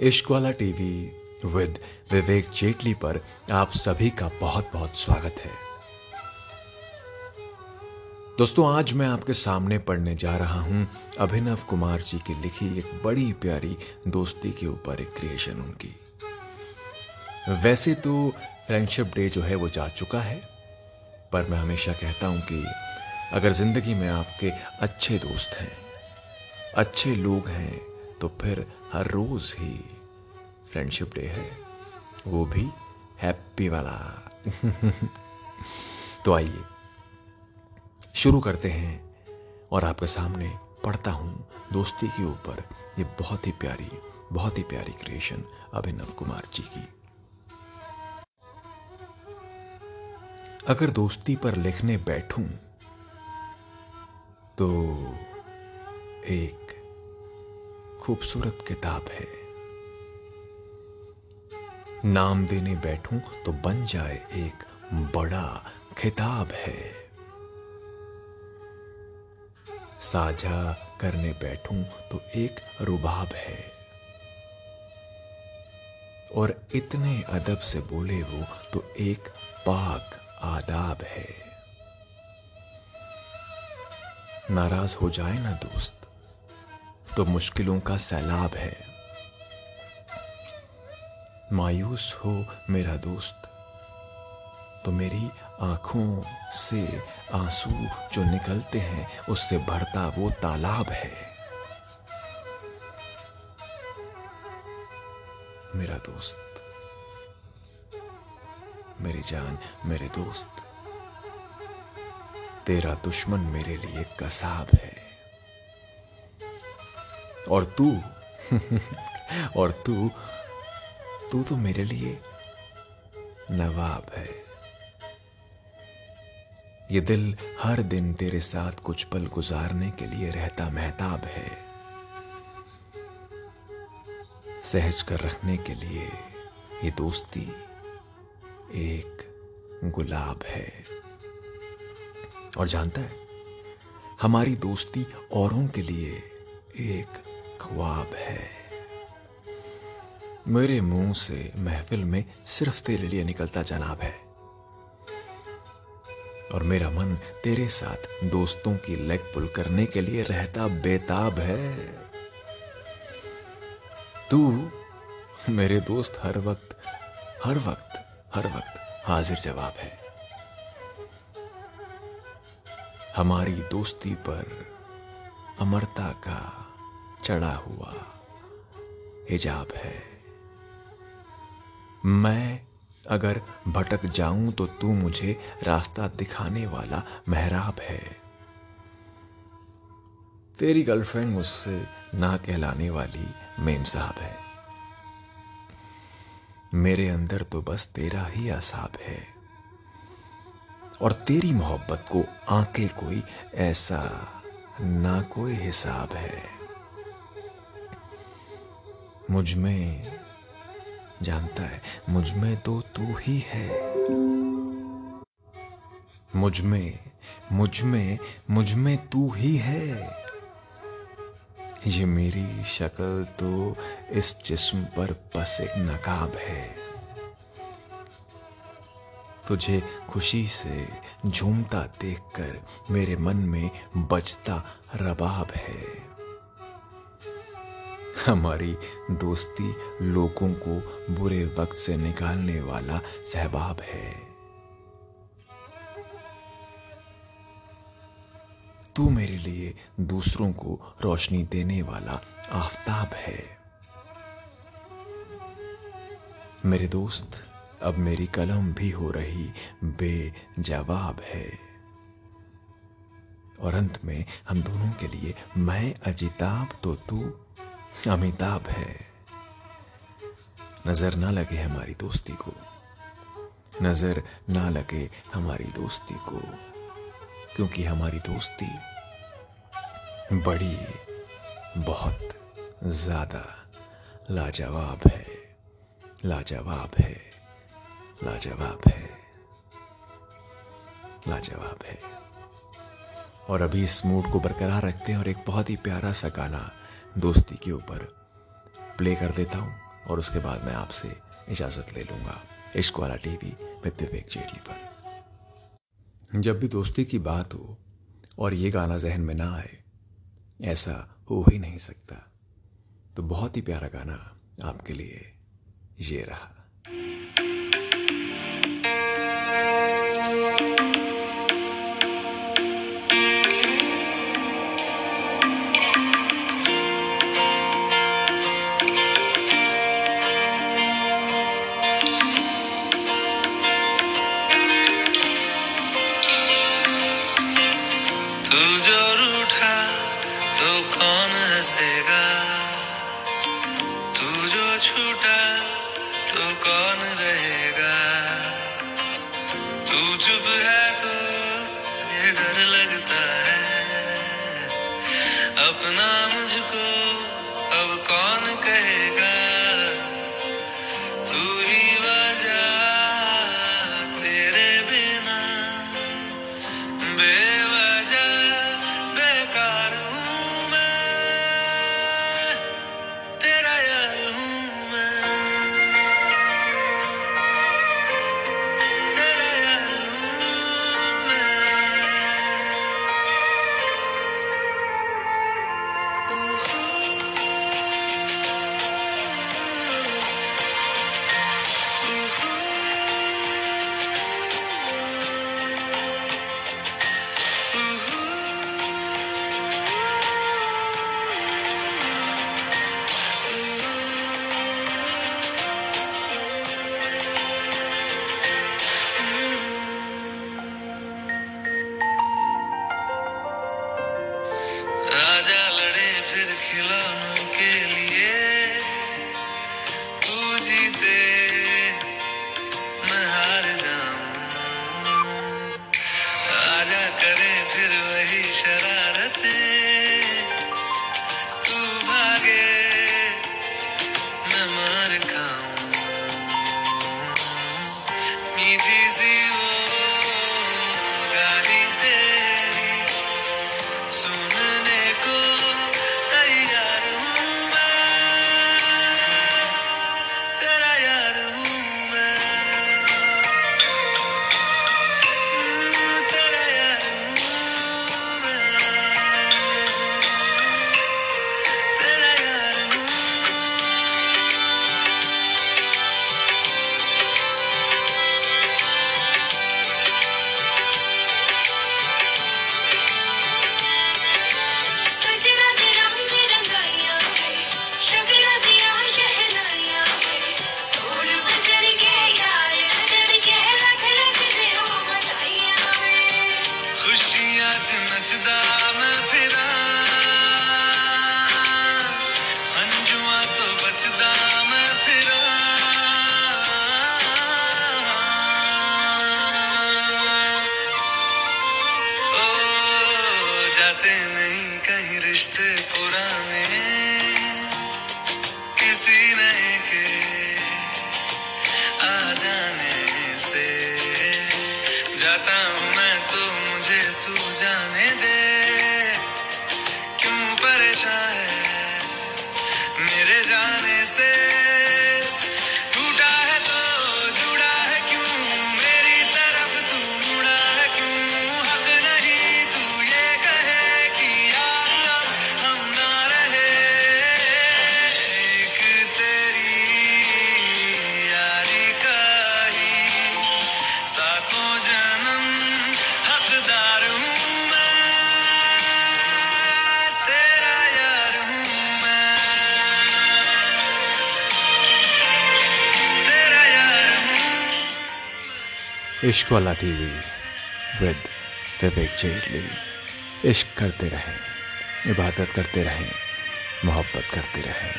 इश्क वाला TV with Vivek Jaitley पर आप सभी का बहुत बहुत स्वागत है। दोस्तों, आज मैं आपके सामने पढ़ने जा रहा हूँ अभिनव कुमार जी की लिखी एक बड़ी प्यारी दोस्ती के ऊपर एक क्रिएशन उनकी। वैसे तो फ्रेंडशिप डे जो है वो जा चुका है, पर मैं हमेशा कहता हूँ कि अगर ज़िंदगी में आपके अच्छे दोस्त हैं, अच्छे लोग हैं तो फिर हर रोज ही फ्रेंडशिप डे है। वो भी हैप्पी वाला। तो आइए, शुरू करते हैं और आपके सामने पढ़ता हूँ दोस्ती के ऊपर ये बहुत ही प्यारी, बहुत ही प्यारी क्रिएशन अभिनव कुमार जी की। अगर दोस्ती पर लिखने बैठूं तो एक खूबसूरत किताब है। नाम देने बैठूं तो बन जाए एक बड़ा खिताब है। साझा करने बैठूं तो एक रुबाब है। और इतने अदब से बोले वो तो एक पाक आदाब है। नाराज़ हो जाए ना दोस्त तो मुश्किलों का सैलाब है। मायूस हो मेरा दोस्त तो मेरी आँखों से आँसू जो निकलते हैं, उससे भरता वो तालाब है। मेरा दोस्त, मेरी जान, मेरे दोस्त, तेरा दुश्मन मेरे लिए कसाब है। और तू? और तू? तू तो मेरे लिए नवाब है। ये दिल हर दिन तेरे साथ कुछ पल गुजारने के लिए रहता महताब है। सहज कर रखने के लिए ये दोस्ती एक गुलाब है। और जानता है, हमारी दोस्ती औरों के लिए एक ख्वाब है। मेरे मुँह से महफिल में सिर्फ़ तेरे लिए निकलता जनाब है। और मेरा मन तेरे साथ दोस्तों की लेग पुल करने के लिए रहता बेताब है। तू मेरे दोस्त हर वक्त हर वक्त हर वक्त हाजिर जवाब है। हमारी दोस्ती पर अमरता का चढ़ा हुआ हिजाब है। मैं अगर भटक जाऊँ तो तू मुझे रास्ता दिखाने वाला महराब है। तेरी गर्लफ्रेंड मुझसे ना कहलाने वाली मेम साहब है। मेरे अंदर तो बस तेरा ही असाब है। और तेरी मोहब्बत को आंके कोई ऐसा ना कोई हिसाब है। मुझमें जानता है। मुझमें तो तू ही है। मुझमें मुझमें मुझमें तू ही है। ये मेरी शक्ल तो इस जिस्म पर बस एक नकाब है। तुझे खुशी से झूमता देखकर मेरे मन में बजता रबाब है। हमारी दोस्ती लोगों को बुरे वक्त से निकालने वाला सहबाब है। तू मेरे लिए दूसरों को रोशनी देने वाला आफताब है। मेरे दोस्त, अब मेरी कलम भी हो रही बेजवाब है। और अंत में हम दोनों के लिए, मैं अजिताब तो तू अमिताभ है। नज़र ना लगे हमारी दोस्ती को। नज़र ना लगे हमारी दोस्ती को। क्योंकि हमारी दोस्ती बड़ी, बहुत ज़्यादा लाजवाब है। लाजवाब है। लाजवाब है। लाजवाब है। और अभी इस मूड को बरकरार रखते हैं और एक बहुत ही प्यारा सा गाना दोस्ती के ऊपर प्ले कर देता हूँ और उसके बाद मैं आपसे इजाज़त ले लूँगा इश्क वाला टीवी विद विवेक जेटली पर। जब भी दोस्ती की बात हो और ये गाना जहन में ना आए, ऐसा हो ही नहीं सकता। तो बहुत ही प्यारा गाना आपके लिए ये रहा। killer. जाते नहीं, कहीं रिश्ते पुराने। किसी नए के आ जाने से। जाता हूँ मैं तो मुझे तू जाने दे। क्यों परेशान है मेरे जाने से? इश्क वाला टीवी विद विवेक जेटली। इश्क करते रहें, इबादत करते रहें, मोहब्बत करते रहें।